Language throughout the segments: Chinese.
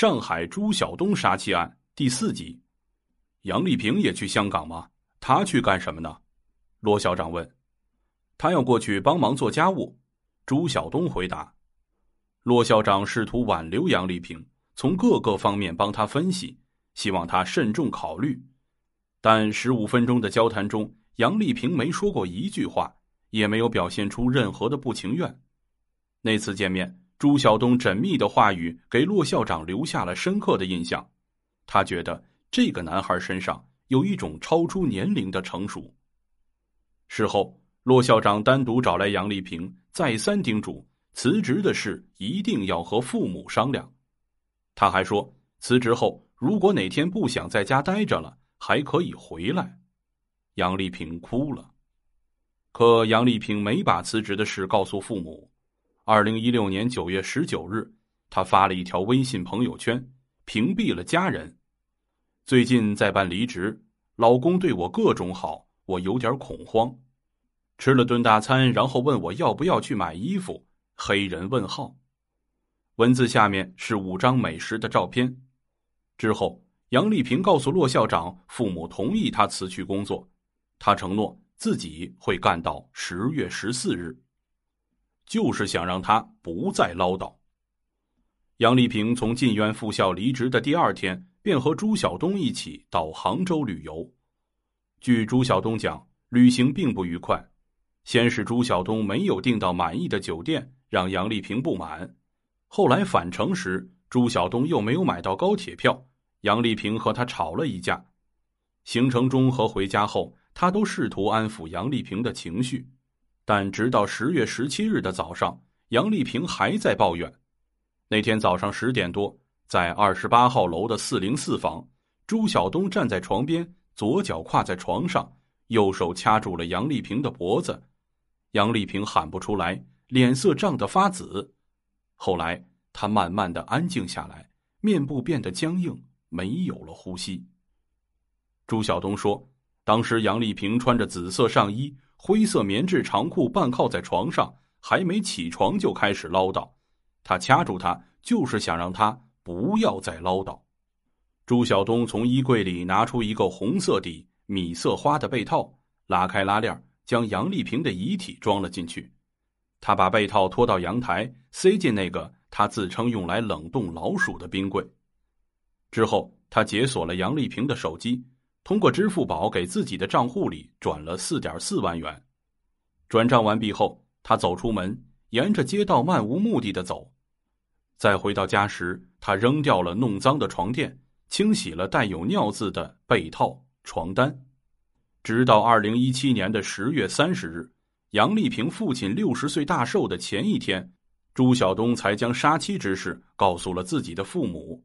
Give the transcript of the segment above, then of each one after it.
上海朱晓东杀妻案第四集。杨丽萍也去香港吗？她去干什么呢？罗校长问。他要过去帮忙做家务。朱晓东回答。骆校长试图挽留杨丽萍，从各个方面帮他分析，希望他慎重考虑。但十五分钟的交谈中，杨丽萍没说过一句话，也没有表现出任何的不情愿。那次见面，朱晓东缜密的话语给骆校长留下了深刻的印象。他觉得这个男孩身上有一种超出年龄的成熟。事后，骆校长单独找来杨丽萍，再三叮嘱。辞职的事一定要和父母商量。他还说，辞职后如果哪天不想在家待着了，还可以回来。杨丽萍哭了，可杨丽萍没把辞职的事告诉父母。二零一六年九月十九日，她发了一条微信朋友圈，屏蔽了家人。最近在办离职，老公对我各种好，我有点恐慌。吃了顿大餐，然后问我要不要去买衣服。黑人问号，文字下面是五张美食的照片。之后，杨丽萍告诉骆校长，父母同意他辞去工作，他承诺自己会干到十月十四日，就是想让他不再唠叨。杨丽萍从晋渊附校离职的第二天，便和朱晓东一起到杭州旅游。据朱晓东讲，旅行并不愉快，先是朱晓东没有订到满意的酒店。让杨丽萍不满，后来返程时，朱晓东又没有买到高铁票，杨丽萍和他吵了一架。行程中和回家后，他都试图安抚杨丽萍的情绪，但直到十月十七日的早上，杨丽萍还在抱怨。那天早上十点多，在二十八号楼的四零四房，朱晓东站在床边，左脚跨在床上，右手掐住了杨丽萍的脖子，杨丽萍喊不出来。脸色涨得发紫，后来她慢慢的安静下来，面部变得僵硬，没有了呼吸。朱晓东说：“当时杨丽萍穿着紫色上衣、灰色棉质长裤，半靠在床上，还没起床就开始唠叨。他掐住她，就是想让她不要再唠叨。”朱晓东从衣柜里拿出一个红色底、米色花的被套，拉开拉链，将杨丽萍的遗体装了进去。他把被套拖到阳台，塞进那个他自称用来冷冻老鼠的冰柜。之后，他解锁了杨丽萍的手机，通过支付宝给自己的账户里转了四点四万元。转账完毕后，他走出门，沿着街道漫无目的的走。在回到家时，他扔掉了弄脏的床垫，清洗了带有尿渍的被套、床单。直到二零一七年的十月三十日。杨丽萍父亲六十岁大寿的前一天，朱晓东才将杀妻之事告诉了自己的父母。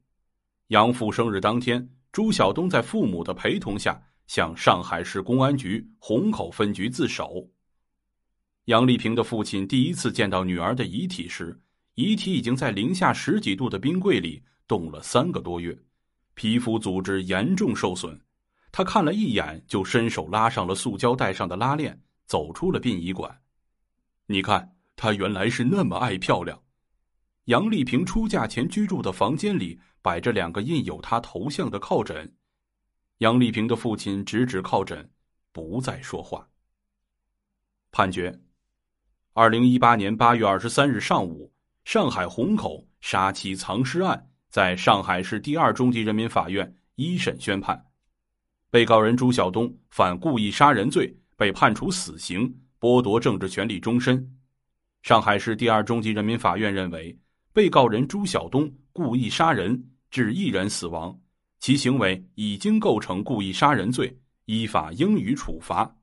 杨父生日当天，朱晓东在父母的陪同下向上海市公安局虹口分局自首。杨丽萍的父亲第一次见到女儿的遗体时，遗体已经在零下十几度的冰柜里冻了三个多月，皮肤组织严重受损。他看了一眼，就伸手拉上了塑胶袋上的拉链。走出了殡仪馆，你看，她原来是那么爱漂亮。杨丽萍出嫁前居住的房间里摆着两个印有她头像的靠枕。杨丽萍的父亲指指靠枕，不再说话。判决：二零一八年八月二十三日上午，上海虹口杀妻藏尸案在上海市第二中级人民法院一审宣判，被告人朱晓东犯故意杀人罪。被判处死刑，剥夺政治权利终身。上海市第二中级人民法院认为，被告人朱晓东故意杀人，致一人死亡，其行为已经构成故意杀人罪，依法应予处罚。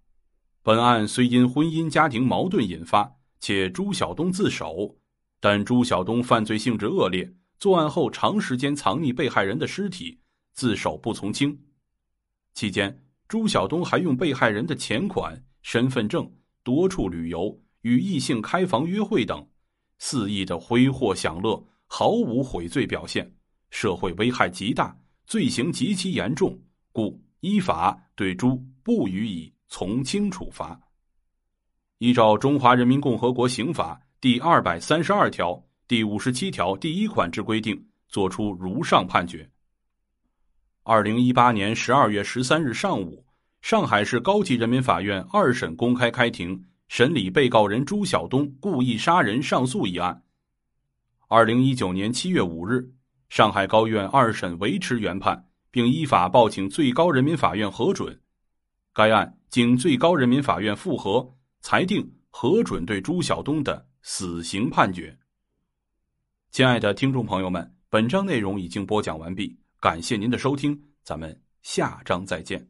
本案虽因婚姻家庭矛盾引发，且朱晓东自首，但朱晓东犯罪性质恶劣，作案后长时间藏匿被害人的尸体，自首不从轻。期间。朱晓东还用被害人的钱款、身份证、多处旅游、与异性开房约会等，肆意的挥霍享乐，毫无悔罪表现，社会危害极大，罪行极其严重，故依法对朱不予以从轻处罚。依照《中华人民共和国刑法》第二百三十二条第五十七条第一款之规定，作出如上判决。二零一八年十二月十三日上午，上海市高级人民法院二审公开开庭审理被告人朱晓东故意杀人上诉一案。二零一九年七月五日，上海高院二审维持原判，并依法报请最高人民法院核准。该案经最高人民法院复核，裁定核准对朱晓东的死刑判决。亲爱的听众朋友们，本章内容已经播讲完毕。感谢您的收听，咱们下章再见。